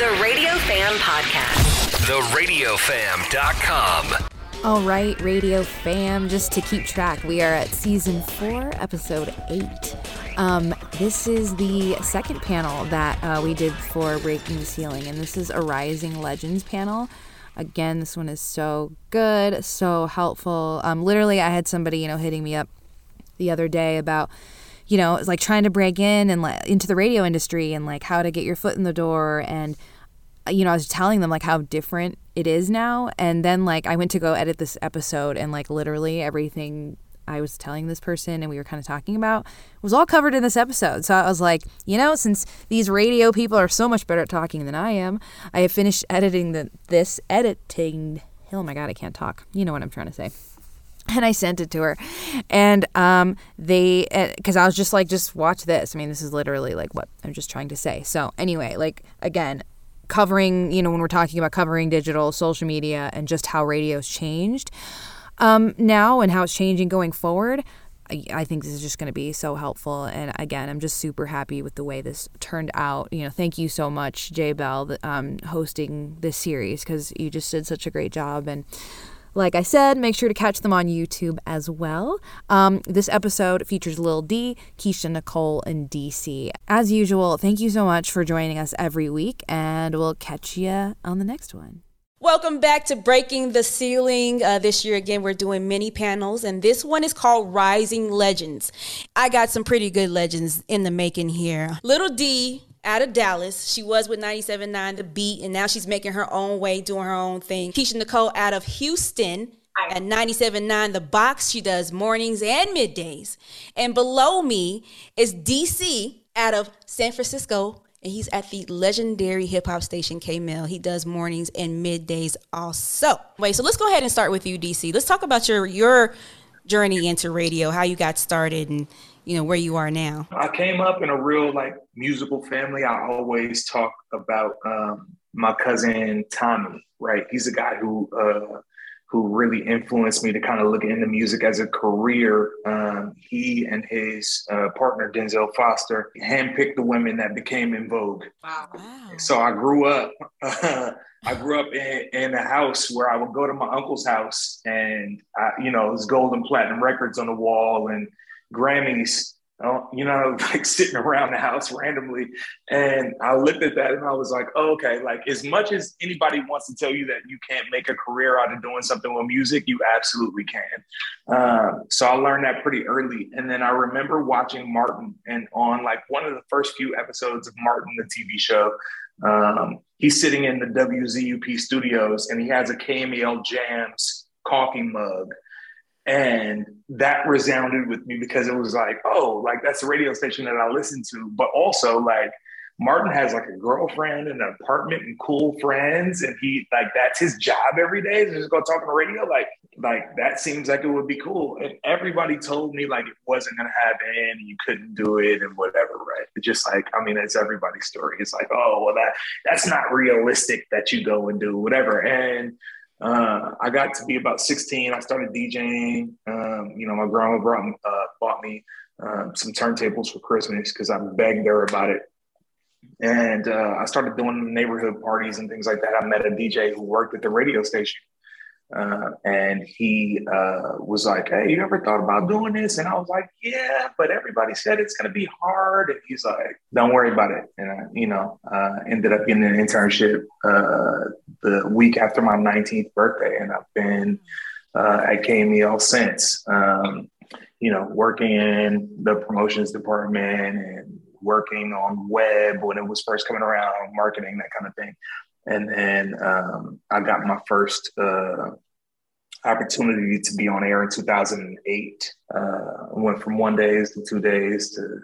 The Radio Fam Podcast. TheRadioFam.com. All right, Radio Fam, just to keep track, we are at season four, episode eight. Um, this is the second panel that uh, we did for Breaking the Ceiling, and this is a Rising Legends panel. Again, this one is so good, so helpful. Um, literally, I had somebody, you know, hitting me up the other day about you know, it's like trying to break in and like into the radio industry and like how to get your foot in the door and you know, I was telling them like how different it is now and then like I went to go edit this episode and like literally everything I was telling this person and we were kind of talking about was all covered in this episode. So I was like, you know, since these radio people are so much better at talking than I am, I have finished editing the this editing. Oh my god, I can't talk. You know what I'm trying to say and I sent it to her, and um, they because I was just like, just watch this. I mean, this is literally like what I'm just trying to say. So anyway, like again, covering you know when we're talking about covering digital, social media, and just how radio's changed um, now and how it's changing going forward. I, I think this is just going to be so helpful. And again, I'm just super happy with the way this turned out. You know, thank you so much, J.Belle, um, hosting this series because you just did such a great job. And like I said, make sure to catch them on YouTube as well. Um, this episode features Lil D, Keisha Nicole, and DC. As usual, thank you so much for joining us every week, and we'll catch you on the next one. Welcome back to Breaking the Ceiling. Uh, this year, again, we're doing mini panels, and this one is called Rising Legends. I got some pretty good legends in the making here. Little D out of Dallas. She was with 97.9 The Beat, and now she's making her own way, doing her own thing. Keisha Nicole out of Houston at 97.9 The Box. She does mornings and middays. And below me is DC out of San Francisco, and he's at the legendary hip hop station KMEL. He does mornings and middays also. Wait, so let's go ahead and start with you, DC. Let's talk about your your journey into radio, how you got started, and you know where you are now i came up in a real like musical family i always talk about um, my cousin tommy right he's a guy who uh, who really influenced me to kind of look into music as a career. Um, he and his uh, partner Denzel Foster handpicked the women that became En Vogue. Wow! So I grew up. I grew up in, in, a house where I would go to my uncle's house, and I, you know, it was gold and platinum records on the wall, and Grammys, uh, you know, like sitting around the house randomly. And I looked at that and I was like, oh, okay, like as much as anybody wants to tell you that you can't make a career out of doing something with music, you absolutely can. Um, so I learned that pretty early. And then I remember watching Martin and on like one of the first few episodes of Martin, the TV show, um, he's sitting in the WZUP studios and he has a KMEL Jams coffee mug and that resounded with me because it was like, oh, like that's the radio station that I listen to. But also, like, Martin has like a girlfriend and an apartment and cool friends, and he like that's his job every day Is just go talk on the radio. Like, like that seems like it would be cool. And everybody told me like it wasn't gonna happen, you couldn't do it, and whatever. Right? It's just like I mean, it's everybody's story. It's like, oh, well, that that's not realistic that you go and do whatever. And uh, I got to be about 16. I started DJing. Um, you know, my grandma brought, uh, bought me uh, some turntables for Christmas because I begged her about it. And uh, I started doing neighborhood parties and things like that. I met a DJ who worked at the radio station. Uh, and he uh, was like, Hey, you ever thought about doing this? And I was like, Yeah, but everybody said it's going to be hard. And he's like, Don't worry about it. And, I, you know, uh, ended up getting an internship uh, the week after my 19th birthday. And I've been uh, at KMEL since, um, you know, working in the promotions department and working on web when it was first coming around, marketing, that kind of thing. And then um, I got my first uh, opportunity to be on air in 2008. Uh, I went from one days to two days to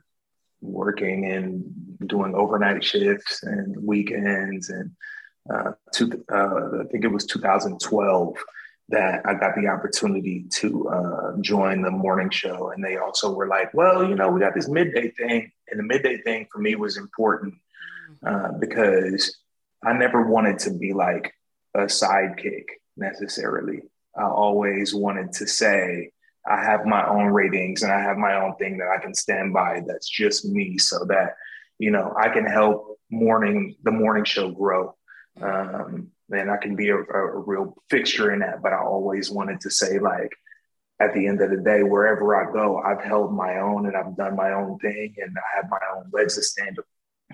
working and doing overnight shifts and weekends. And uh, to, uh, I think it was 2012 that I got the opportunity to uh, join the morning show. And they also were like, well, you know, we got this midday thing. And the midday thing for me was important uh, because I never wanted to be like a sidekick necessarily. I always wanted to say, I have my own ratings and I have my own thing that I can stand by that's just me so that you know, I can help morning the morning show grow. Um, and I can be a, a real fixture in that. But I always wanted to say, like, at the end of the day, wherever I go, I've held my own and I've done my own thing and I have my own legs to stand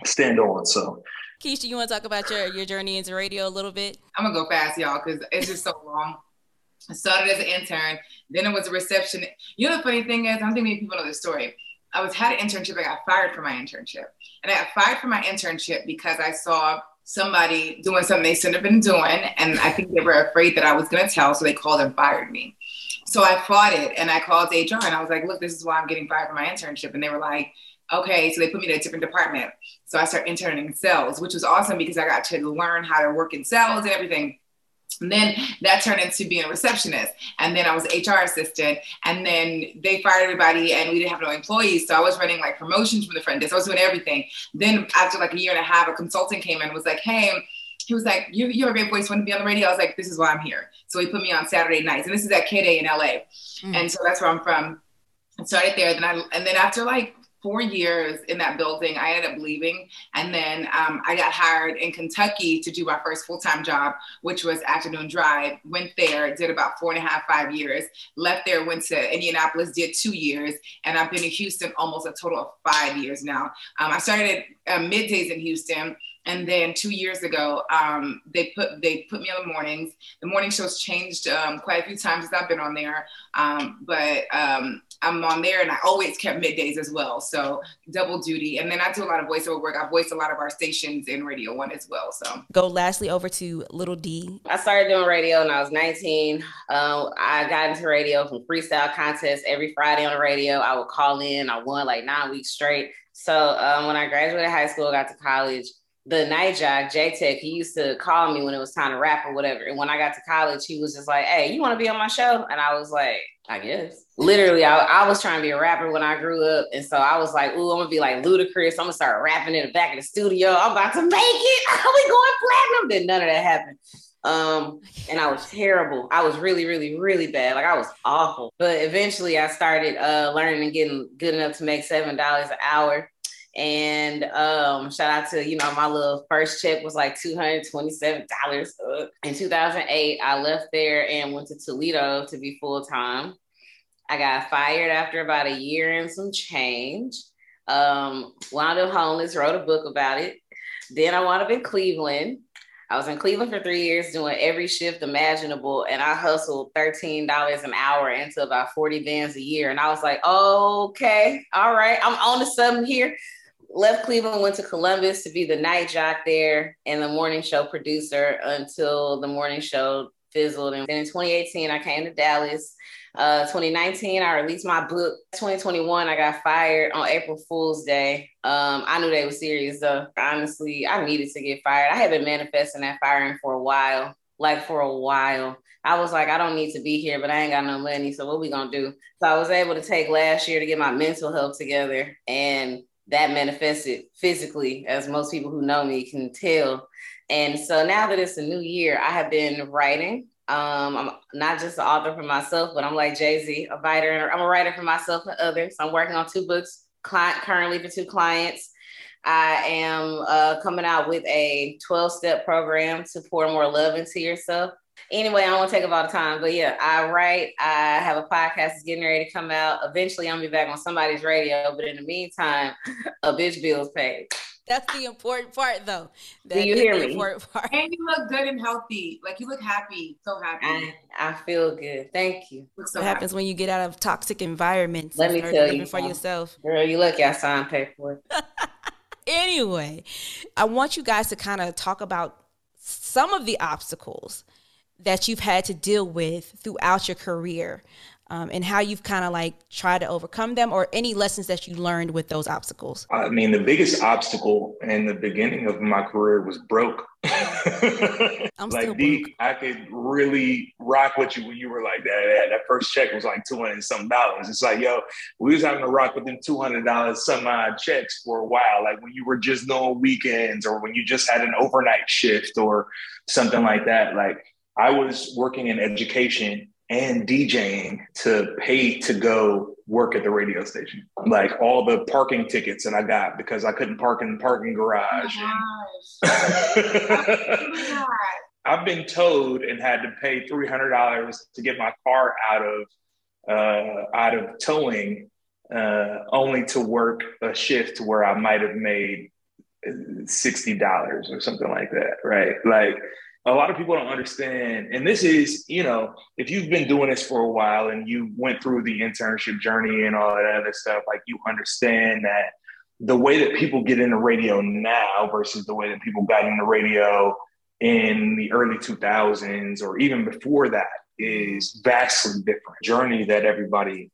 stand on. So Keisha, you want to talk about your, your journey into radio a little bit? I'm gonna go fast, y'all, because it's just so long. I started as an intern, then it was a reception. You know the funny thing is, I don't think many people know this story. I was had an internship, I got fired from my internship. And I got fired from my internship because I saw somebody doing something they shouldn't have been doing. And I think they were afraid that I was gonna tell, so they called and fired me. So I fought it and I called HR and I was like, look, this is why I'm getting fired from my internship. And they were like, okay. So they put me in a different department. So I started interning in sales, which was awesome because I got to learn how to work in sales and everything. And then that turned into being a receptionist. And then I was HR assistant. And then they fired everybody and we didn't have no employees. So I was running like promotions from the front desk. I was doing everything. Then after like a year and a half, a consultant came in and was like, hey, he was like, you, you have a great voice, want to be on the radio? I was like, this is why I'm here. So he put me on Saturday nights. And this is at KDAY in LA. Mm. And so that's where I'm from. I started there. Then I, and then after like four years in that building. I ended up leaving. And then um, I got hired in Kentucky to do my first full time job, which was Afternoon Drive. Went there, did about four and a half, five years. Left there, went to Indianapolis, did two years. And I've been in Houston almost a total of five years now. Um, I started uh, middays in Houston and then two years ago um, they put they put me on the mornings. The morning shows changed um, quite a few times since i've been on there. Um, but um, i'm on there and i always kept middays as well. So double duty. And then i do a lot of voiceover work. I voiced a lot of our stations in radio one as well so. Go lastly over to little d. I started doing radio when i was 19 uh, i got into radio from freestyle contests every friday on the radio. I would call in. I won like nine weeks straight. So um, when i graduated high school I got to college the night jock, J Tech, he used to call me when it was time to rap or whatever. And when I got to college, he was just like, Hey, you want to be on my show? And I was like, I guess. Literally, I, I, was trying to be a rapper when I grew up. And so I was like, Ooh, I'm gonna be like Ludacris. I'm gonna start rapping in the back of the studio. I'm about to make it. we going platinum. Then none of that happened. Um, and I was terrible. I was really, really, really bad. Like I was awful. But eventually I started uh learning and getting good enough to make seven dollars an hour. And um, shout out to, you know, my little first check was like $227. In 2008, I left there and went to Toledo to be full time. I got fired after about a year and some change. Um, wound up homeless, wrote a book about it. Then I wound up in Cleveland. I was in Cleveland for three years doing every shift imaginable, and I hustled $13 an hour into about 40 vans a year. And I was like, okay, all right, I'm on to something here left Cleveland, went to Columbus to be the night jock there and the morning show producer until the morning show fizzled. And then in 2018, I came to Dallas. Uh, 2019, I released my book. 2021, I got fired on April Fool's Day. Um, I knew they were serious though. Honestly, I needed to get fired. I had been manifesting that firing for a while, like for a while. I was like, I don't need to be here, but I ain't got no money. So what we gonna do? So I was able to take last year to get my mental health together and that manifested physically, as most people who know me can tell. And so now that it's a new year, I have been writing. Um, I'm not just an author for myself, but I'm like Jay Z, a writer. I'm a writer for myself and others. I'm working on two books client, currently for two clients. I am uh, coming out with a 12 step program to pour more love into yourself. Anyway, I don't want to take up all the time, but yeah, I write. I have a podcast that's getting ready to come out. Eventually, I'm gonna be back on somebody's radio. But in the meantime, a bitch bill's paid. That's the important part, though. That Do you hear me? Part. And you look good and healthy. Like you look happy, so happy. I, I feel good. Thank you. So what happens when you get out of toxic environments? Let me tell you, for yourself, girl. You look at sign paperwork. anyway, I want you guys to kind of talk about some of the obstacles that you've had to deal with throughout your career um, and how you've kind of like tried to overcome them or any lessons that you learned with those obstacles? I mean, the biggest obstacle in the beginning of my career was broke. I'm like still D, broke. I could really rock with you when you were like that. That first check was like two hundred and some dollars. It's like, yo, we was having to rock with them two hundred dollars some odd checks for a while. Like when you were just doing weekends or when you just had an overnight shift or something like that. Like I was working in education and DJing to pay to go work at the radio station. Like all the parking tickets that I got because I couldn't park in the parking garage. Oh I've been towed and had to pay three hundred dollars to get my car out of uh, out of towing, uh, only to work a shift where I might have made sixty dollars or something like that. Right? Like a lot of people don't understand. And this is, you know, if you've been doing this for a while and you went through the internship journey and all that other stuff, like you understand that the way that people get into radio now versus the way that people got into radio in the early 2000s or even before that is vastly different journey that everybody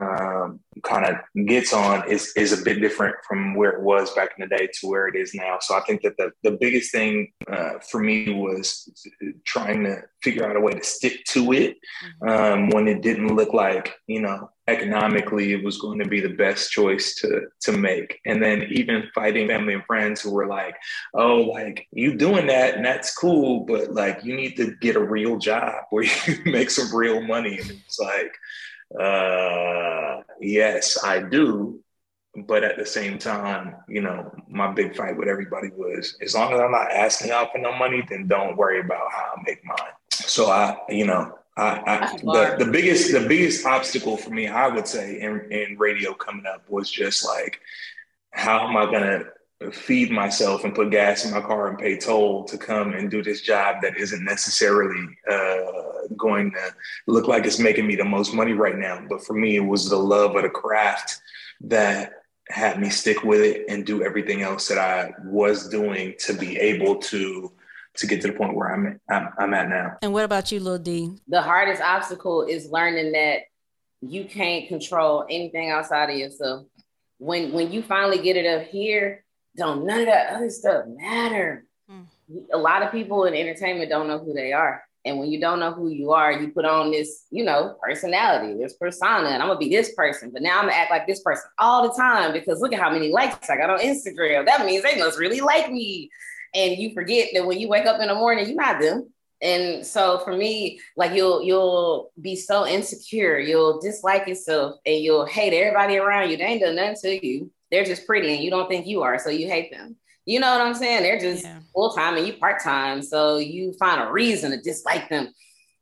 um, kind of gets on is is a bit different from where it was back in the day to where it is now. So I think that the the biggest thing uh, for me was trying to figure out a way to stick to it mm-hmm. um, when it didn't look like you know economically it was going to be the best choice to to make and then even fighting family and friends who were like oh like you doing that and that's cool but like you need to get a real job where you make some real money and it's like uh, yes, I do. But at the same time, you know, my big fight with everybody was as long as I'm not asking out for no money, then don't worry about how I make mine. So I, you know, I, I the, the biggest the biggest obstacle for me, I would say, in, in radio coming up was just like, how am I gonna feed myself and put gas in my car and pay toll to come and do this job that isn't necessarily uh, going to look like it's making me the most money right now. But for me, it was the love of the craft that had me stick with it and do everything else that I was doing to be able to to get to the point where I'm I'm, I'm at now. And what about you, Lil D? The hardest obstacle is learning that you can't control anything outside of yourself. When when you finally get it up here, don't none of that other stuff matter. Mm. A lot of people in entertainment don't know who they are. And when you don't know who you are, you put on this, you know, personality, this persona, and I'm gonna be this person, but now I'm gonna act like this person all the time because look at how many likes I got on Instagram. That means they must really like me. And you forget that when you wake up in the morning, you're not them. And so for me, like you'll you'll be so insecure, you'll dislike yourself, and you'll hate everybody around you. They ain't done nothing to you they're just pretty and you don't think you are, so you hate them. You know what I'm saying? They're just yeah. full time and you part time, so you find a reason to dislike them.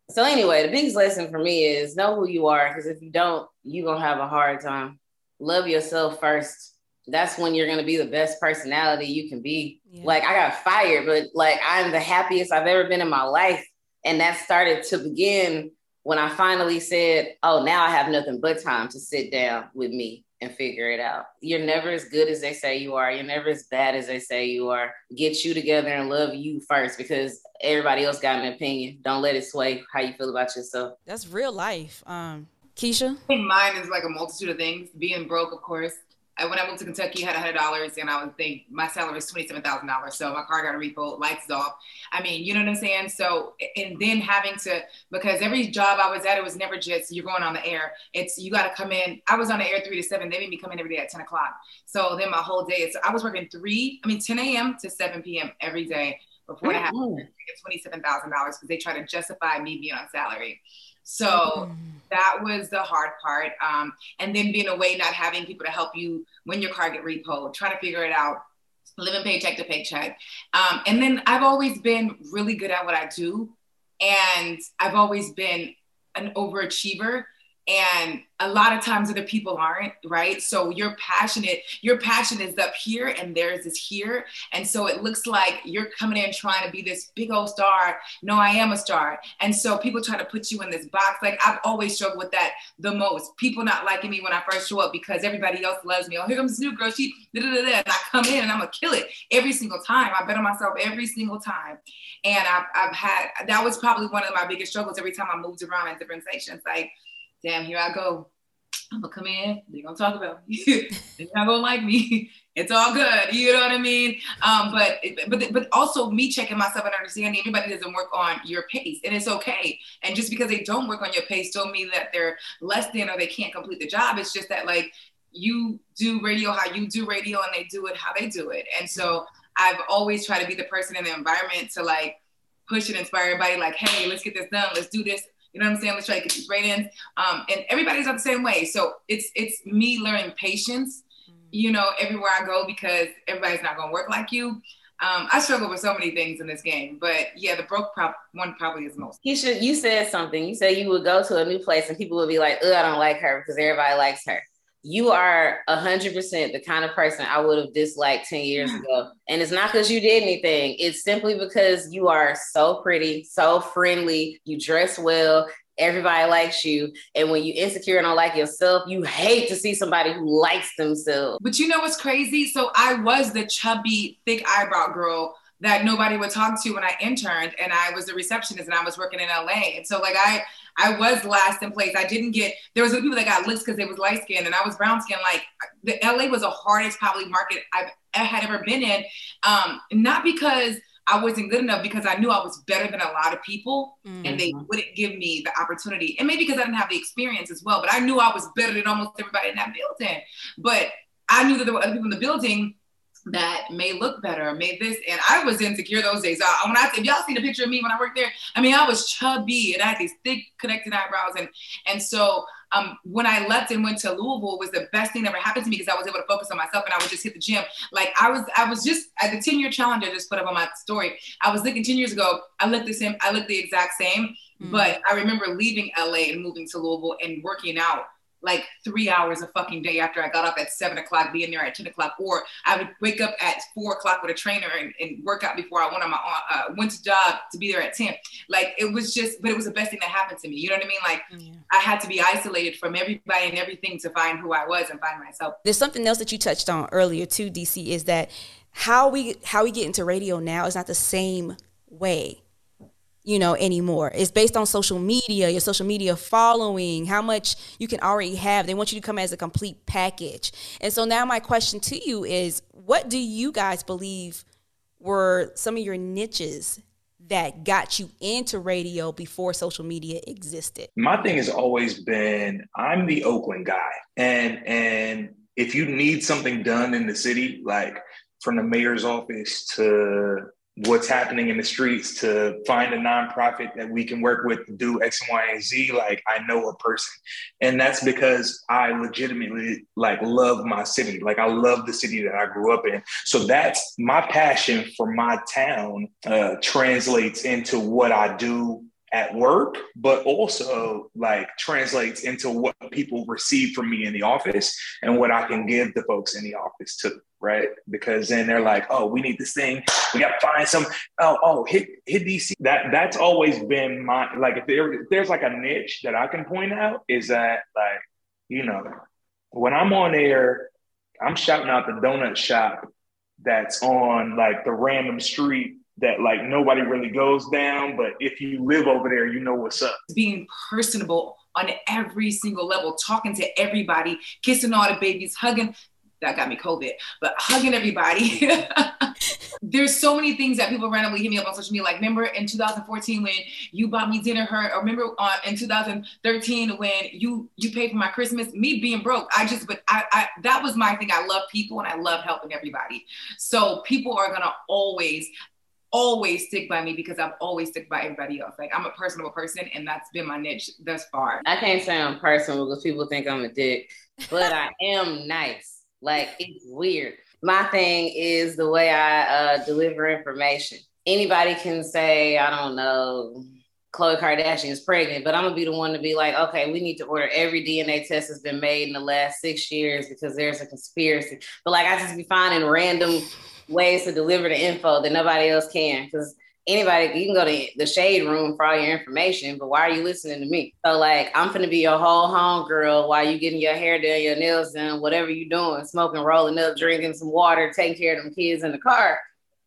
So anyway, the biggest lesson for me is know who you are because if you don't, you're gonna have a hard time. Love yourself first. That's when you're gonna be the best personality you can be. Yeah. Like I got fired, but like I'm the happiest I've ever been in my life. And that started to begin when I finally said, Oh, now I have nothing but time to sit down with me and figure it out. You're never as good as they say you are. You're never as bad as they say you are. Get you together and love you first because everybody else got an opinion. Don't let it sway how you feel about yourself. That's real life. Um, Keisha? I think mine is like a multitude of things. Being broke, of course, when I moved to Kentucky, I had hundred dollars, and I would think my salary was twenty seven thousand dollars. So my car got a repo, lights off. I mean, you know what I'm saying? So and then having to because every job I was at, it was never just you're going on the air. It's you got to come in. I was on the air three to seven. They made me come in every day at ten o'clock. So then my whole day, so I was working three. I mean, ten a.m. to seven p.m. every day before I mm-hmm. had twenty seven thousand dollars because they try to justify me being on salary. So mm. that was the hard part. Um, and then being away, not having people to help you when your car get repo, trying to figure it out, living paycheck to paycheck. Um, and then I've always been really good at what I do. And I've always been an overachiever and a lot of times other people aren't right? So you're passionate your passion is up here and theirs is here. And so it looks like you're coming in trying to be this big old star. No i am a star. And so people try to put you in this box. Like i've always struggled with that the most. People not liking me when i first show up because everybody else loves me. Oh here comes this new girl. She da, da, da, da. and i come in and i'm gonna kill it every single time. I bet on myself every single time. And I've, I've had that was probably one of my biggest struggles every time i moved around in different stations like damn, here I go. I'm gonna come in. They're gonna talk about me. they're not gonna like me. It's all good. You know what I mean? Um, but but but also me checking myself and understanding everybody doesn't work on your pace, and it's okay. And just because they don't work on your pace, don't mean that they're less than or they can't complete the job. It's just that like you do radio how you do radio, and they do it how they do it. And so I've always tried to be the person in the environment to like push and inspire everybody. Like, hey, let's get this done. Let's do this You know what I'm saying? Let's try to get these ratings. Um, and everybody's not the same way. So it's it's me learning patience, you know, everywhere I go because everybody's not gonna work like you. Um, I struggle with so many things in this game, but yeah, the broke prop one probably is most. You should. You said something. You said you would go to a new place and people would be like, "Oh, I don't like her," because everybody likes her you are a hundred percent the kind of person I would have disliked 10 years ago. And it's not because you did anything. It's simply because you are so pretty, so friendly, you dress well, everybody likes you. And when you insecure and don't like yourself, you hate to see somebody who likes themselves. But you know what's crazy? So I was the chubby, thick eyebrow girl that nobody would talk to when I interned and I was a receptionist and I was working in LA. And so like I I was last in place. I didn't get there was people that got looks because they was light skinned and I was brown skinned. Like the LA was the hardest probably market I've had ever been in. Um, not because I wasn't good enough because I knew I was better than a lot of people mm-hmm. and they wouldn't give me the opportunity. And maybe because I didn't have the experience as well, but I knew I was better than almost everybody in that building. But I knew that there were other people in the building that may look better, made this, and I was insecure those days. Uh, when I if y'all seen a picture of me when I worked there, I mean I was chubby and I had these thick connected eyebrows, and and so um, when I left and went to Louisville was the best thing that ever happened to me because I was able to focus on myself and I would just hit the gym. Like I was, I was just at the 10 year challenge I just put up on my story. I was looking 10 years ago. I looked the same. I looked the exact same, mm-hmm. but I remember leaving LA and moving to Louisville and working out like three hours a fucking day after I got up at seven o'clock, being there at 10 o'clock, or I would wake up at four o'clock with a trainer and, and work out before I went on my uh, went to job to be there at 10. Like it was just, but it was the best thing that happened to me. You know what I mean? Like yeah. I had to be isolated from everybody and everything to find who I was and find myself. There's something else that you touched on earlier too, DC, is that how we how we get into radio now is not the same way you know anymore. It's based on social media your social media following how much you can already have. They want you to come as a complete package. And so now my question to you is what do you guys believe were some of your niches that got you into radio before social media existed? My thing has always been i'm the oakland guy. And and if you need something done in the city like from the mayor's office to what's happening in the streets to find a nonprofit that we can work with to do X and Y and Z. Like I know a person. And that's because I legitimately like love my city. Like I love the city that I grew up in. So that's my passion for my town uh, translates into what I do at work, but also like translates into what people receive from me in the office and what I can give the folks in the office too right? Because then they're like, oh, we need this thing. We got to find some. Oh, oh, hit hit DC. That that's always been my like. If, there, if there's like a niche that I can point out, is that like you know when I'm on air, I'm shouting out the donut shop that's on like the random street that like nobody really goes down, but if you live over there, you know what's up. Being personable on every single level, talking to everybody, kissing all the babies, hugging that got me COVID, but hugging everybody. There's so many things that people randomly hit me up on social media. Like, remember in 2014 when you bought me dinner, her, or remember uh, in 2013 when you you paid for my Christmas. Me being broke, I just, but I, I that was my thing. I love people and I love helping everybody. So people are gonna always always stick by me because I've always stick by everybody else. Like I'm a personable person and that's been my niche thus far. I can't say I'm personal because people think I'm a dick, but I am nice. Like it's weird. My thing is the way I uh, deliver information. Anybody can say, I don't know, Khloe Kardashian is pregnant, but I'm gonna be the one to be like, okay, we need to order every DNA test that's been made in the last six years because there's a conspiracy. But like, I just be finding random ways to deliver the info that nobody else can because anybody, you can go to the shade room for all your information, but why are you listening to me? So like, I'm gonna be your whole home girl while you getting your hair done, your nails done, whatever you doing, smoking, rolling up, drinking some water, taking care of them kids in the car.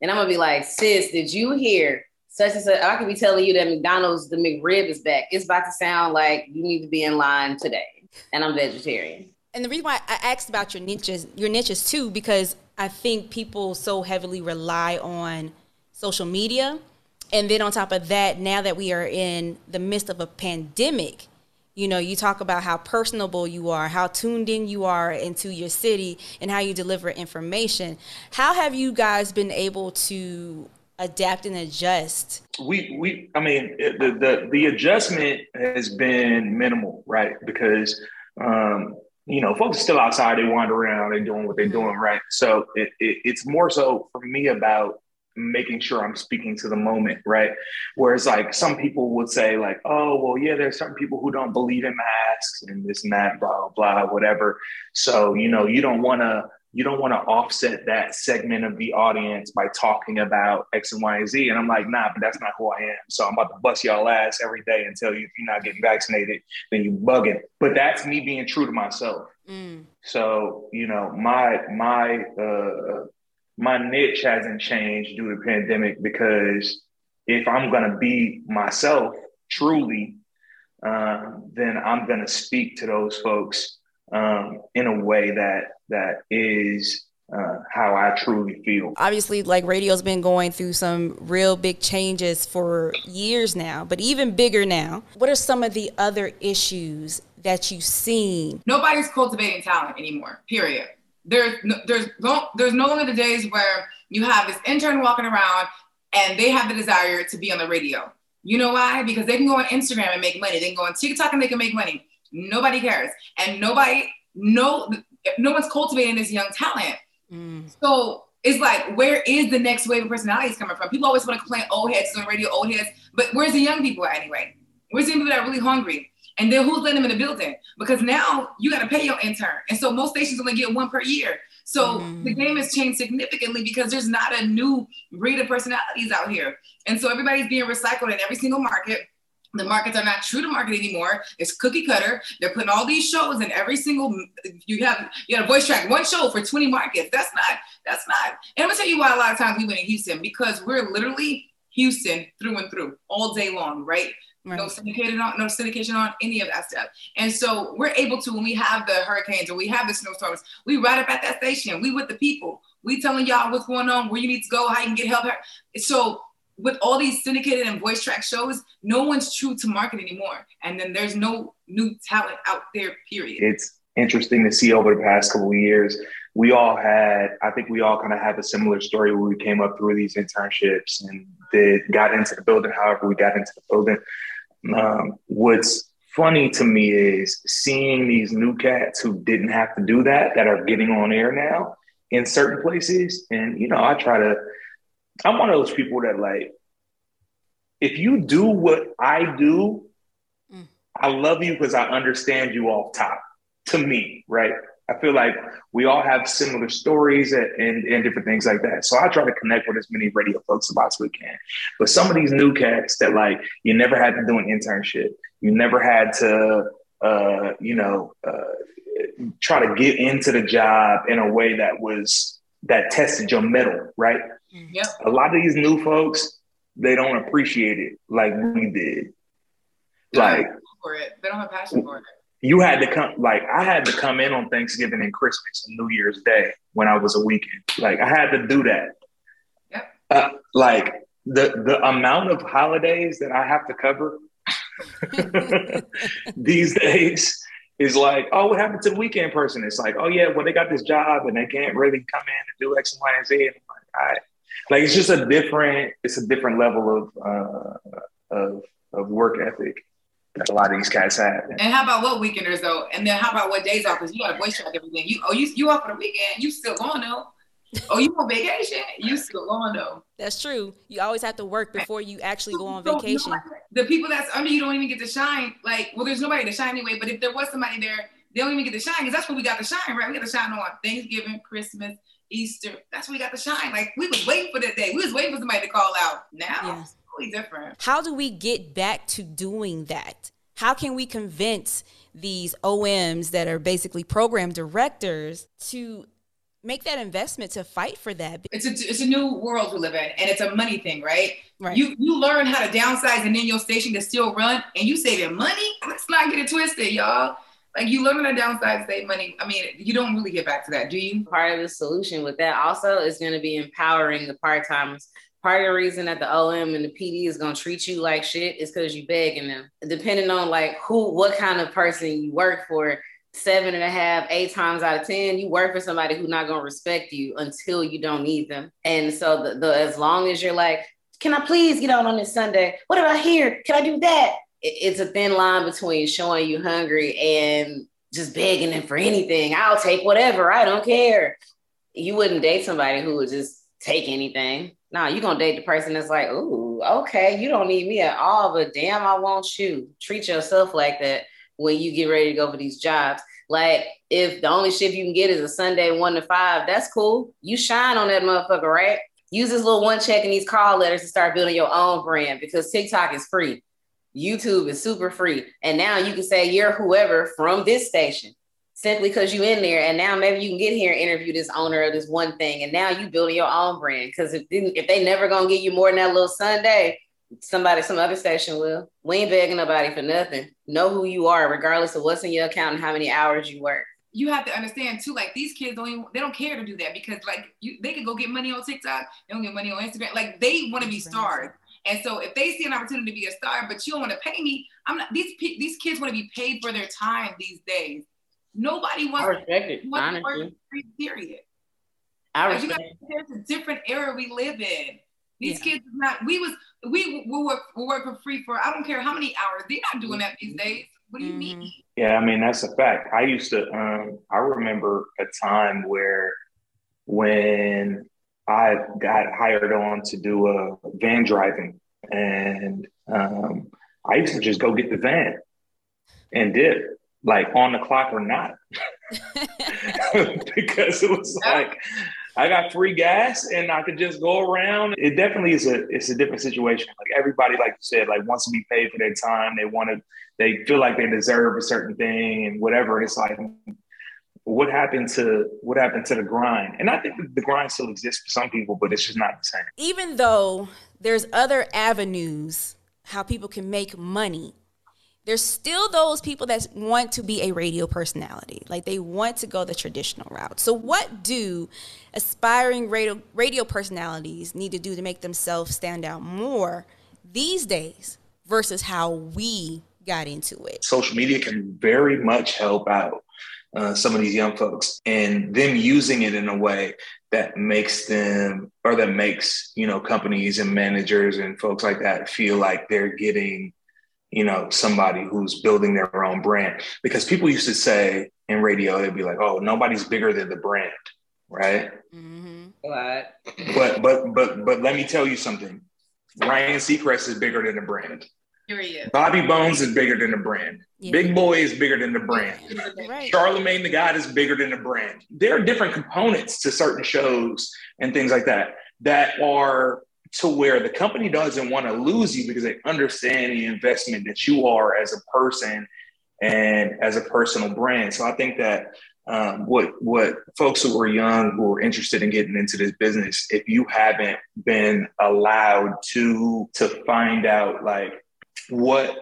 And I'm gonna be like, sis, did you hear such and such? I could be telling you that McDonald's, the McRib is back. It's about to sound like you need to be in line today. And I'm vegetarian. And the reason why I asked about your niches, your niches too, because I think people so heavily rely on social media. And then on top of that, now that we are in the midst of a pandemic, you know, you talk about how personable you are, how tuned in you are into your city, and how you deliver information. How have you guys been able to adapt and adjust? We we I mean the the the adjustment has been minimal, right? Because um, you know, folks are still outside, they wander around, they're doing what they're doing, right? So it, it, it's more so for me about making sure I'm speaking to the moment, right? Whereas like some people would say like, oh, well, yeah, there's certain people who don't believe in masks and this and that, blah, blah, whatever. So, you know, you don't want to, you don't want to offset that segment of the audience by talking about X and Y and Z. And I'm like, nah, but that's not who I am. So I'm about to bust y'all ass every day and tell you if you're not getting vaccinated, then you bugging. But that's me being true to myself. Mm. So, you know, my my uh my niche hasn't changed due to the pandemic because if I'm gonna be myself truly, uh, then I'm gonna speak to those folks um, in a way that that is uh, how I truly feel. Obviously, like radio's been going through some real big changes for years now, but even bigger now. What are some of the other issues that you've seen? Nobody's cultivating talent anymore. Period there's no, there's no, there's no longer the days where you have this intern walking around and they have the desire to be on the radio. You know why? Because they can go on Instagram and make money. They can go on TikTok and they can make money. Nobody cares, and nobody no no one's cultivating this young talent. Mm. So it's like, where is the next wave of personalities coming from? People always want to complain old heads on radio, old heads, but where's the young people at anyway? Where's the people that are really hungry? And then who's letting them in the building? Because now you got to pay your intern. And so most stations only get one per year. So mm-hmm. the game has changed significantly because there's not a new breed of personalities out here. And so everybody's being recycled in every single market. The markets are not true to market anymore. It's cookie cutter. They're putting all these shows in every single. You have you got a voice track, one show for 20 markets. That's not. That's not. And I'm gonna tell you why a lot of times we win in Houston because we're literally Houston through and through all day long, right? Right. No syndicated on, no syndication on any of that stuff. And so we're able to, when we have the hurricanes or we have the snowstorms, we right up at that station. We with the people. We telling y'all what's going on, where you need to go, how you can get help. So with all these syndicated and voice track shows, no one's true to market anymore. And then there's no new talent out there, period. It's interesting to see over the past couple of years. We all had, I think we all kind of have a similar story where we came up through these internships and did got into the building however we got into the building. Um, what's funny to me is seeing these new cats who didn't have to do that that are getting on air now in certain places. And you know, I try to. I'm one of those people that like, if you do what I do, mm. I love you because I understand you off top. To me, right? I feel like we all have similar stories and, and, and, different things like that. So I try to connect with as many radio folks as possibly can. But some of these new cats that like you never had to do an internship, you never had to, uh, you know, uh, try to get into the job in a way that was that tested your mettle, right? Yeah. A lot of these new folks, they don't appreciate it like we did. Like for it, they don't have passion for it you had to come like I had to come in on Thanksgiving and Christmas and New Year's Day when I was a weekend. Like I had to do that. Yep. Uh, like the the amount of holidays that I have to cover these days is like, oh, what happened to the weekend person? It's like, oh yeah, well they got this job and they can't really come in and do X and Y and Z. And I'm like, all right. Like it's just a different, it's a different level of uh, of of work ethic that a lot of these guys have. And how about what weekenders though? And then how about what days off? Because you got a voice track every day. You oh you you off for the weekend? You still going though? oh, you on vacation? You still going though? That's true. You always have to work before you actually go on vacation. the people that's under you don't even get to shine. Like, well, there's nobody to shine anyway. But if there was somebody there, they don't even get to shine because that's what we got to shine, right? We got to shine on Thanksgiving, Christmas, Easter. That's what we got to shine. Like we was waiting for that day. We was waiting for somebody to call out. Now. Yeah totally different. How do we get back to doing that? How can we convince these OMs that are basically program directors to make that investment to fight for that? It's a, it's a new world we live in, and it's a money thing, right? Right. You you learn how to downsize and then your station to still run, and you saving money. Let's not get it twisted, y'all. Like you learn how to downside, save money. I mean, you don't really get back to that, do you? Part of the solution with that also is going to be empowering the part timers part of the reason that the OM and the PD is gonna treat you like shit is because you begging them. Depending on like who, what kind of person you work for, seven and a half, eight times out of ten, you work for somebody who's not gonna respect you until you don't need them. And so the, the as long as you're like, can I please get out on this Sunday? What about here? Can I do that? It, it's a thin line between showing you hungry and just begging them for anything. I'll take whatever. I don't care. You wouldn't date somebody who would just take anything. No, you're gonna date the person that's like, ooh, okay, you don't need me at all, but damn, I want you. Treat yourself like that when you get ready to go for these jobs. Like if the only shift you can get is a Sunday one to five, that's cool. You shine on that motherfucker, right? Use this little one check in these call letters to start building your own brand because TikTok is free. YouTube is super free. And now you can say you're whoever from this station simply because you're in there. And now maybe you can get here and interview this owner of this one thing. And now you building your own brand. Because if, if they never gonna give you more than that little Sunday, somebody, some other station will. We ain't begging nobody for nothing. Know who you are, regardless of what's in your account and how many hours you work. You have to understand too, like these kids don't even, they don't care to do that because like you they could go get money on TikTok, they don't get money on Instagram. Like they want to be stars. And so if they see an opportunity to be a star, but you don't want to pay me, I'm not these these kids want to be paid for their time these days. Nobody wants, I respect it, wants to work honestly. period. I Like, you respect gotta- there's a different era we live in. These Yeah. kids is not we was we we work we work for free for I don't care how many hours. They're not doing that these days. What do you Mhm. mean? Yeah, I mean that's a fact. I used to um I remember a time where when I got hired on to do a van driving and um I used to just go get the van and dip like on the clock or not because it was like I got free gas and I could just go around. It definitely is a it's a different situation. Like everybody, like you said, like wants to be paid for their time. They want to they feel like they deserve a certain thing and whatever. It's like what happened to what happened to the grind? And I think the grind still exists for some people, but it's just not the same. even though there's other avenues how people can make money there's still those people that want to be a radio personality like they want to go the traditional route so what do aspiring radio radio personalities need to do to make themselves stand out more these days versus how we got into it social media can very much help out uh, some of these young folks and them using it in a way that makes them or that makes you know companies and managers and folks like that feel like they're getting you know somebody who's building their own brand because people used to say in radio they'd be like oh nobody's bigger than the brand right mm-hmm. What? but but but but let me tell you something ryan seacrest is bigger than the brand Period. bobby bones is bigger than the brand Yeah. big boy is bigger than the brand right Charlemagne the God is bigger than the brand. There are different components to certain shows and things like that that are to where the company doesn't want to lose you because they understand the investment that you are as a person and as a personal brand. So I think that um, what what folks who are young who are interested in getting into this business, if you haven't been allowed to to find out like what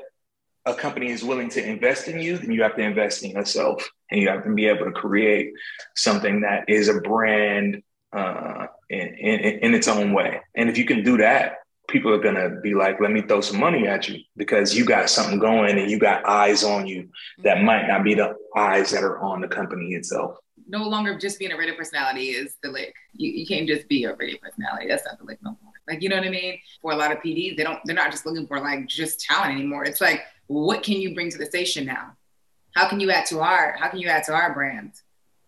a company is willing to invest in you, then you have to invest in yourself and you have to be able to create something that is a brand uh, in, in, in its own way. And if you can do that, people are going to be like, let me throw some money at you because you got something going and you got eyes on you that might not be the eyes that are on the company itself. No longer just being a radio personality is the lick. You, you can't just be a radio personality. That's not the lick no more. Like you know what I mean? For a lot of PDs, they don't they're not just looking for like just talent anymore. It's like, what can you bring to the station now? How can you add to our how can you add to our brand?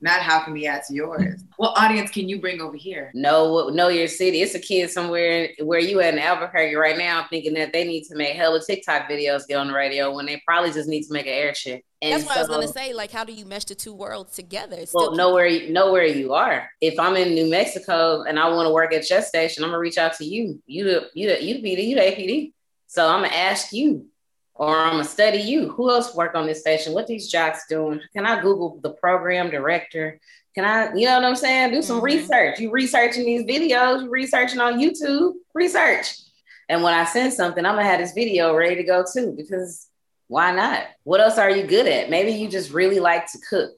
Not how can we add to yours? What audience can you bring over here? Know know your city. It's a kid somewhere where you at in Albuquerque right now, thinking that they need to make hella TikTok videos, get on the radio when they probably just need to make an air check. And that's what i was going to say like how do you mesh the two worlds together It's Well, still- know where you know where you are. If I'm in New Mexico and I want to work at your station, I'm gonna reach out to you. You the you the you the PD, you the APD. So I'm gonna ask you, or I'm gonna study you. Who else work on this station? What these jocks doing? Can I Google the program director? Can I, you know what I'm saying? Do some Mhm. research. You researching these videos, you researching on YouTube, research. And when I send something, I'm gonna have this video ready to go too, because why not? What else are you good at? Maybe you just really like to cook.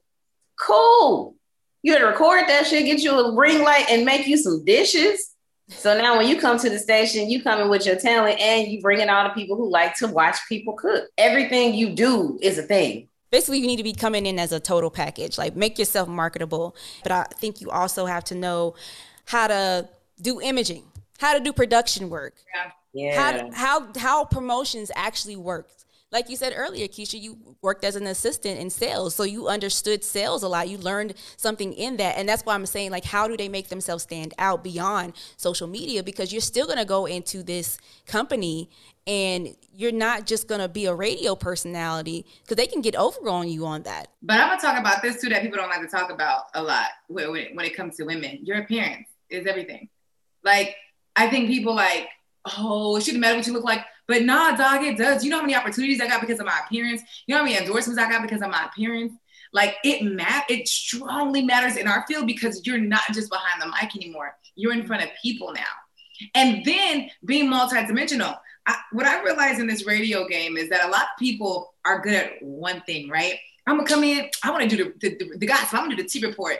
Cool. You had to record that shit, get you a ring light, and make you some dishes. So now when you come to the station, you come in with your talent and you bring in all the people who like to watch people cook. Everything you do is a thing. basically you need to be coming in as a total package like make yourself marketable but i think you also have to know how to do imaging how to do production work Yeah. Yeah. how, how how promotions actually work like you said earlier keisha you worked as an assistant in sales so you understood sales a lot you learned something in that and that's why i'm saying like how do they make themselves stand out beyond social media because you're still going to go into this company and you're not just going to be a radio personality because they can get over on you on that But I'm gonna talk about this too that people don't like to talk about a lot when, it comes to women. Your appearance is everything. Like I think people like, oh, it shouldn't matter what you look like, but nah, dog, it does. You know how many opportunities I got because of my appearance. You know how many endorsements I got because of my appearance. Like it mat, it strongly matters in our field because you're not just behind the mic anymore. You're in front of people now, and then being multidimensional. I, what I realize in this radio game is that a lot of people are good at one thing, right? I'm gonna come in. I want to do the, the, the, the gossip. I'm gonna do the T report.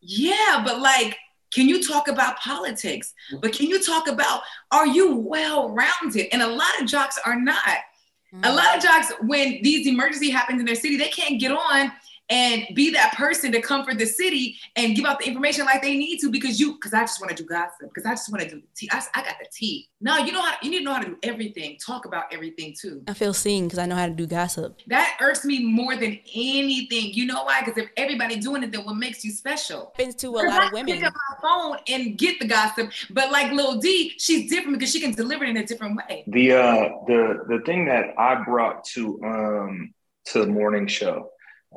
Yeah, but like, can you talk about politics? But can you talk about are you well rounded? And a lot of jocks are not. A lot of jocks, when these emergency happens in their city, they can't get on and be that person to comfort the city and give out the information like they need to because you because I just want to do gossip because I just want to do the tea. I, I got the tea. No, you know how you need to know how to do everything. Talk about everything too. i feel seen because i know how to do gossip That irks me more than anything. You know why? Because if everybody doing it, then what makes you special? happens to a lot I of can women Pick up my phone and get the gossip, but like Lil D, she's different because she can deliver it in a different way. The uh the the thing that I brought to um to the morning show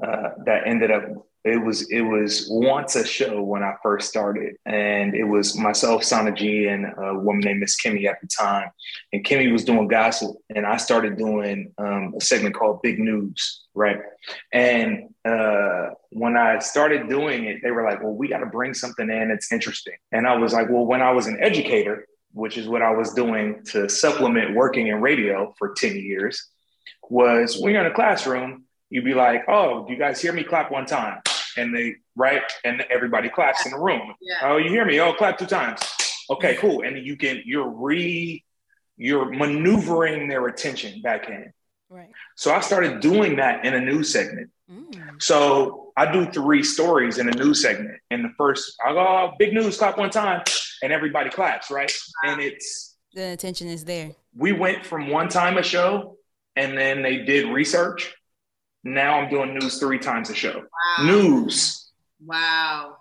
uh that ended up it was it was once a show when I first started and it was myself, Sana G and a woman named Miss Kimmy at the time. And Kimmy was doing gossip and I started doing um, a segment called Big News, right? And uh when I started doing it, they were like, well, we got to bring something in that's interesting. And I was like, well, when I was an educator, which is what I was doing to supplement working in radio for 10 years, was when you're in a classroom, you'd be like, oh, do you guys hear me? Clap one time. And they, right? And everybody claps in the room. Yeah. Oh, you hear me? Oh, clap two times. Okay, cool. And you can, you're re, you're maneuvering their attention back in. right So I started doing that in a news segment. Mm. So I do three stories in a news segment. And the first, I go, oh, big news, clap one time, and everybody claps, right? And it's, the attention is there we went from one time a show and then they did research. Now I'm doing news three times a show. Wow. News, Wow.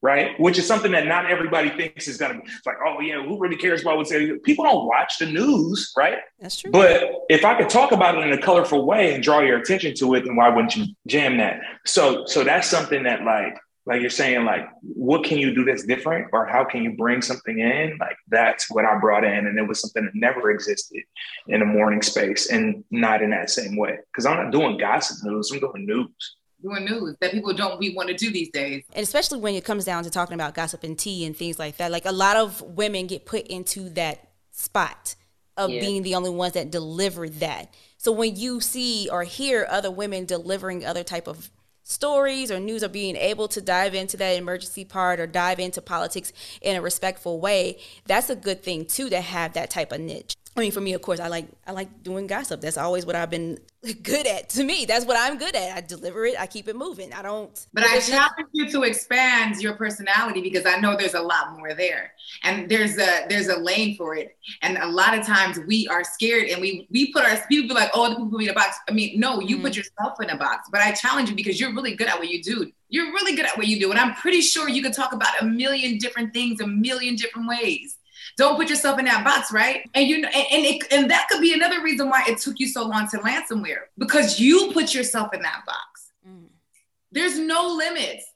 right? Which is something that not everybody thinks is gonna be. It's like, oh yeah, who really cares about what's there? People don't watch the news, right? that's true But if I could talk about it in a colorful way and draw your attention to it, then why wouldn't you jam that? So, so that's something that like, like you're saying, like, what can you do that's different, or how can you bring something in? Like that's what I brought in, and it was something that never existed in the morning space, and not in that same way. Because I'm not doing gossip news; I'm doing news. Doing news that people don't we want to do these days. and especially when it comes down to talking about gossip and tea and things like that like a lot of women get put into that spot of Yeah. being the only ones that deliver that so when you see or hear other women delivering other type of stories or news or being able to dive into that emergency part or dive into politics in a respectful way that's a good thing too to have that type of niche I mean, for me, of course, I like I like doing gossip. That's always what I've been good at. To me, that's what I'm good at. I deliver it. I keep it moving. I don't. But I challenge you to expand your personality because I know there's a lot more there, and there's a there's a lane for it. And a lot of times we are scared, and we we put our people be like, oh, the people put me in a box. I mean, no, you mm-hmm. put yourself in a box. But I challenge you because you're really good at what you do. You're really good at what you do, and I'm pretty sure you can talk about a million different things a million different ways. Don't put yourself in that box, right? And you know, and and, it, and that could be another reason why it took you so long to land somewhere because you put yourself in that box. Mm. There's no limits.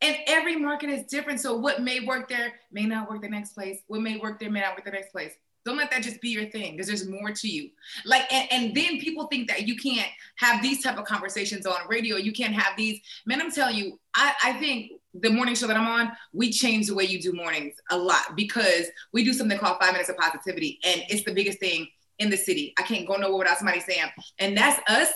And every market is different. So what may work there may not work the next place. What may work there may not work the next place. Don't let that just be your thing because there's more to you. Like, and, and then people think that you can't have these type of conversations on radio. You can't have these. Man, I'm telling you, I, I think the morning show that I'm on, we change the way you do mornings a lot because we do something called five minutes of positivity. And it's the biggest thing in the city. I can't go nowhere without somebody saying, and that's us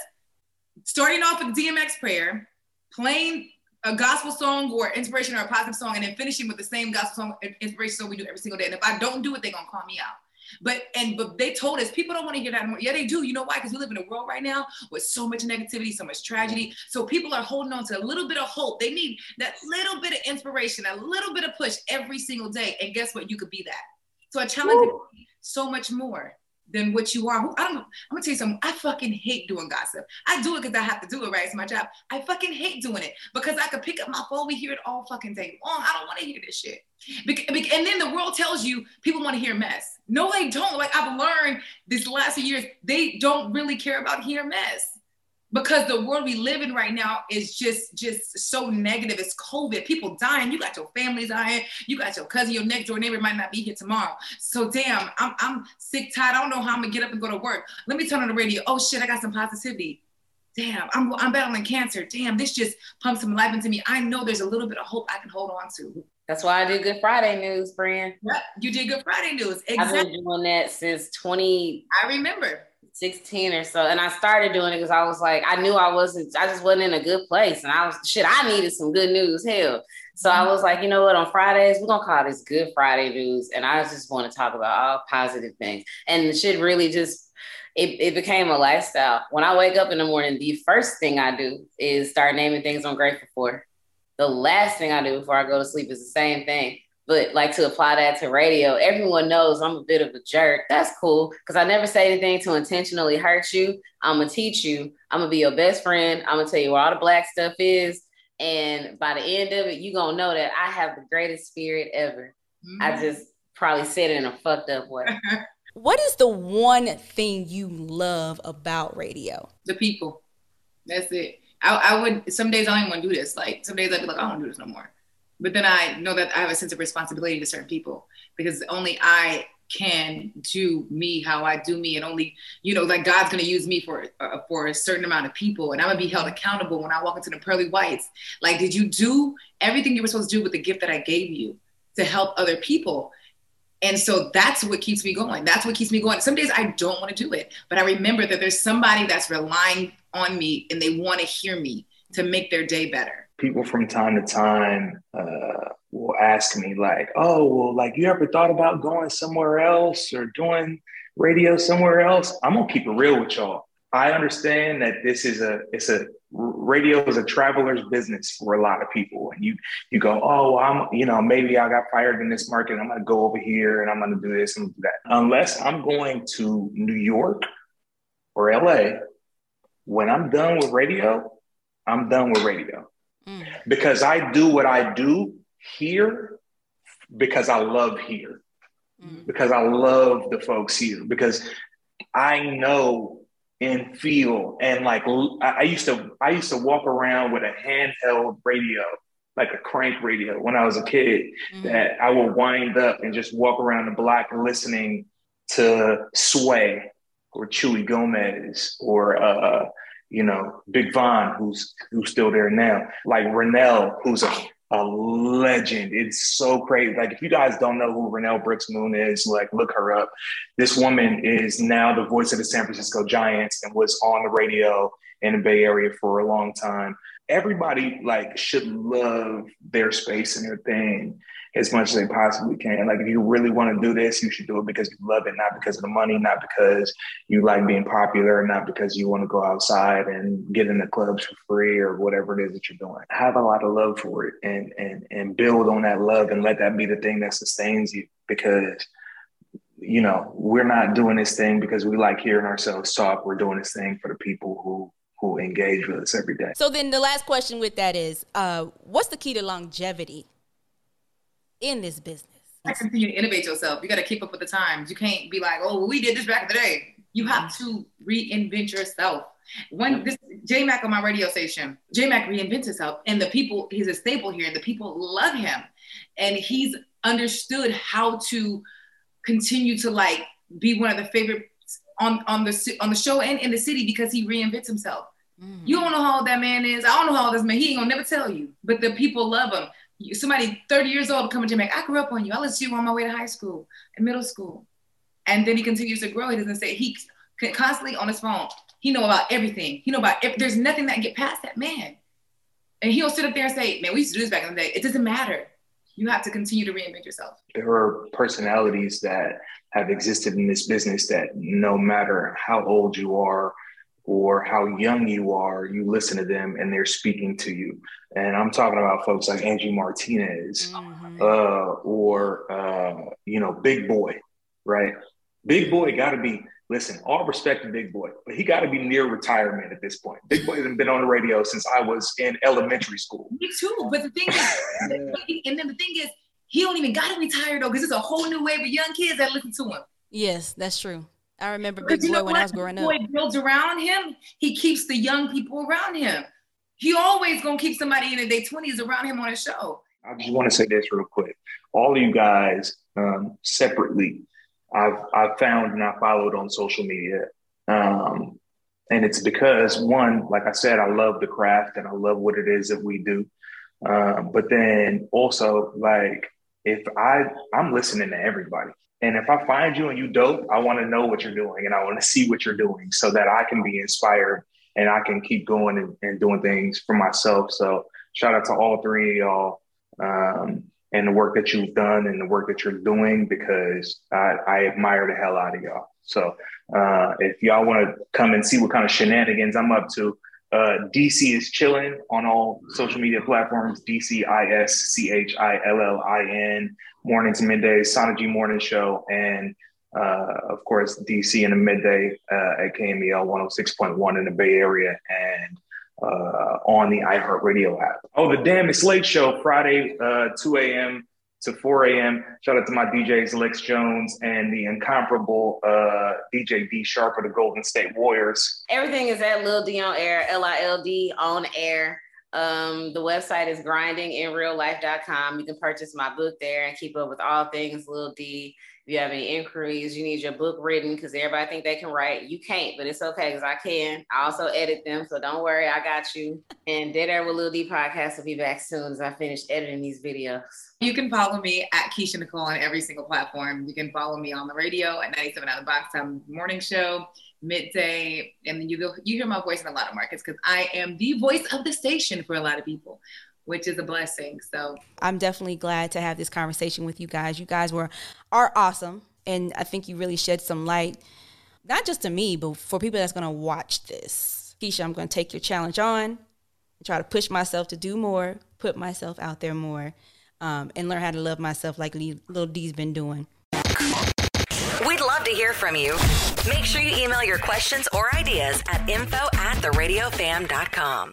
starting off with DMX prayer, playing a gospel song or inspiration or a positive song, and then finishing with the same gospel song inspiration song we do every single day. And if I don't do it, they're gonna call me out. But and but they told us people don't want to hear that anymore. Yeah, they do. You know why? Because we live in a world right now with so much negativity, so much tragedy. So people are holding on to a little bit of hope. They need that little bit of inspiration, a little bit of push every single day. And guess what? You could be that. So I challenge you so much more than what you are. I don't know. I'm gonna tell you something. I fucking hate doing gossip. I do it because I have to do it, right? It's my job. I fucking hate doing it because I could pick up my phone. We hear it all fucking day long. I don't want to hear this shit. And then the world tells you people want to hear mess. No, they don't. Like I've learned this last few years, they don't really care about hear mess because the world we live in right now is just just so negative. It's COVID, people dying. You got your families dying. You got your cousin, your next door neighbor might not be here tomorrow. So damn, I'm I'm sick, tired. I don't know how I'm gonna get up and go to work. Let me turn on the radio. Oh shit, I got some positivity. Damn, I'm I'm battling cancer. Damn, this just pumped some life into me. I know there's a little bit of hope I can hold on to. That's why I do Good Friday News, Brian. Yep, you did Good Friday News. Exactly. I've been doing that since 20. I remember 16 or so. And I started doing it because I was like, I knew I wasn't, I just wasn't in a good place. And I was, shit, I needed some good news. Hell. So I was like, you know what, on Fridays, we're gonna call this Good Friday News. And I just want to talk about all positive things. And the shit really just it, it became a lifestyle. When I wake up in the morning, the first thing I do is start naming things I'm grateful for. The last thing I do before I go to sleep is the same thing. But like to apply that to radio, everyone knows I'm a bit of a jerk. That's cool because I never say anything to intentionally hurt you. I'm gonna teach you. I'm gonna be your best friend. I'm gonna tell you where all the black stuff is. And by the end of it, you're gonna know that I have the greatest spirit ever. Mm-hmm. I just probably said it in a fucked up way. what is the one thing you love about radio? The people. That's it. I, I would some days I don't even want to do this. Like some days I'd be like, I don't want to do this no more. But then I know that I have a sense of responsibility to certain people because only I can do me how I do me, and only you know, like God's gonna use me for uh, for a certain amount of people, and I'm gonna be held accountable when I walk into the pearly whites. Like, did you do everything you were supposed to do with the gift that I gave you to help other people? And so that's what keeps me going. That's what keeps me going. Some days I don't want to do it, but I remember that there's somebody that's relying on me and they want to hear me to make their day better people from time to time uh, will ask me like, "Oh, well, like you ever thought about going somewhere else or doing radio somewhere else?" I'm gonna keep it real with y'all. I understand that this is a it's a radio is a traveler's business for a lot of people, and you you go, "Oh, I'm you know maybe I got fired in this market. I'm gonna go over here and I'm gonna do this and do that." Unless I'm going to New York or LA, when I'm done with radio, I'm done with radio. Mm. Because I do what I do here because I love here. Mm. Because I love the folks here. Because I know and feel and like I used to I used to walk around with a handheld radio like a crank radio when I was a kid mm-hmm. that I would wind up and just walk around the block listening to Sway or Chuy Gomez or uh, you know, Big Von, who's who's still there now, like Renel, who's a, a legend. It's so crazy. Like if you guys don't know who Renel Brooks Moon is, like look her up. This woman is now the voice of the San Francisco Giants and was on the radio in the Bay Area for a long time. Everybody like should love their space and their thing as much as they possibly can. Like if you really want to do this, you should do it because you love it, not because of the money, not because you like being popular, not because you want to go outside and get in the clubs for free or whatever it is that you're doing. Have a lot of love for it and and and build on that love and let that be the thing that sustains you because you know, we're not doing this thing because we like hearing ourselves talk. We're doing this thing for the people who who engage with us every day. So then the last question with that is, uh, what's the key to longevity in this business. I continue to innovate yourself. You got to keep up with the times. You can't be like, oh, well, we did this back in the day. You have to reinvent yourself. When this J Mac on my radio station, J Mac reinvents himself, and the people, he's a staple here, and the people love him. And he's understood how to continue to like be one of the favorite on, on the on the show and in the city because he reinvents himself. Mm. You don't know how old that man is. I don't know how old this man. He ain't gonna never tell you. But the people love him somebody 30 years old coming to me, I grew up on you. I listened to you on my way to high school and middle school. And then he continues to grow. He doesn't say he constantly on his phone. He know about everything. He know about if there's nothing that get past that man. And he'll sit up there and say, man, we used to do this back in the day. It doesn't matter. you have to continue to reinvent yourself. There are personalities that have existed in this business that no matter how old you are or how young you are, you listen to them and they're speaking to you. And I'm talking about folks like Angie Martinez mm-hmm. uh, or, uh, you know, Big Boy, right? Big Boy got to be, listen, all respect to Big Boy, but he got to be near retirement at this point. Big Boy hasn't been on the radio since I was in elementary school. Me too. But the thing is, and then the thing is, he don't even got to retire though, because it's a whole new wave of young kids that listen to him. Yes, that's true. I remember Big Boy when I was growing up. Boy builds around him. He keeps the young people around him. He always gonna keep somebody in their twenties around him on a show. I just want to say this real quick. All of you guys um, separately, I've I've found and I followed on social media, um, and it's because one, like I said, I love the craft and I love what it is that we do. Um, but then also, like if I I'm listening to everybody. And if I find you and you dope, I want to know what you're doing and I want to see what you're doing so that I can be inspired and I can keep going and, and doing things for myself. So shout out to all three of y'all um, and the work that you've done and the work that you're doing because I, I admire the hell out of y'all. So uh, if y'all want to come and see what kind of shenanigans I'm up to, uh, DC is chilling on all social media platforms. DC I S C H I L L I N. Morning to midday, Sana G Morning Show, and uh, of course DC in the midday uh, at KMEL 106.1 in the Bay Area and uh, on the iHeartRadio app. Oh, the Damn It's Late Show, Friday, uh, 2 a.m. to 4 a.m. Shout out to my DJs, Lex Jones and the incomparable uh, DJ D Sharp of the Golden State Warriors. Everything is at Lil D on air, L I L D on air. Um, the website is grindinginreallife.com. You can purchase my book there and keep up with all things Lil D. If you have any inquiries, you need your book written because everybody think they can write. You can't, but it's okay because I can. I also edit them, so don't worry, I got you. And Dead Air with Lil D podcast will be back soon as I finish editing these videos. You can follow me at Keisha Nicole on every single platform. You can follow me on the radio at 97 out of the box time morning show midday, and then you go you hear my voice in a lot of markets because I am the voice of the station for a lot of people which is a blessing. So I'm definitely glad to have this conversation with you guys. You guys were are awesome, and I think you really shed some light, not just to me, but for people that's going to watch this. Keisha, I'm going to take your challenge on, try to push myself to do more, put myself out there more, um, and learn how to love myself like Lil D's been doing. We'd love to hear from you. Make sure you email your questions or ideas at info at theradiofam.com.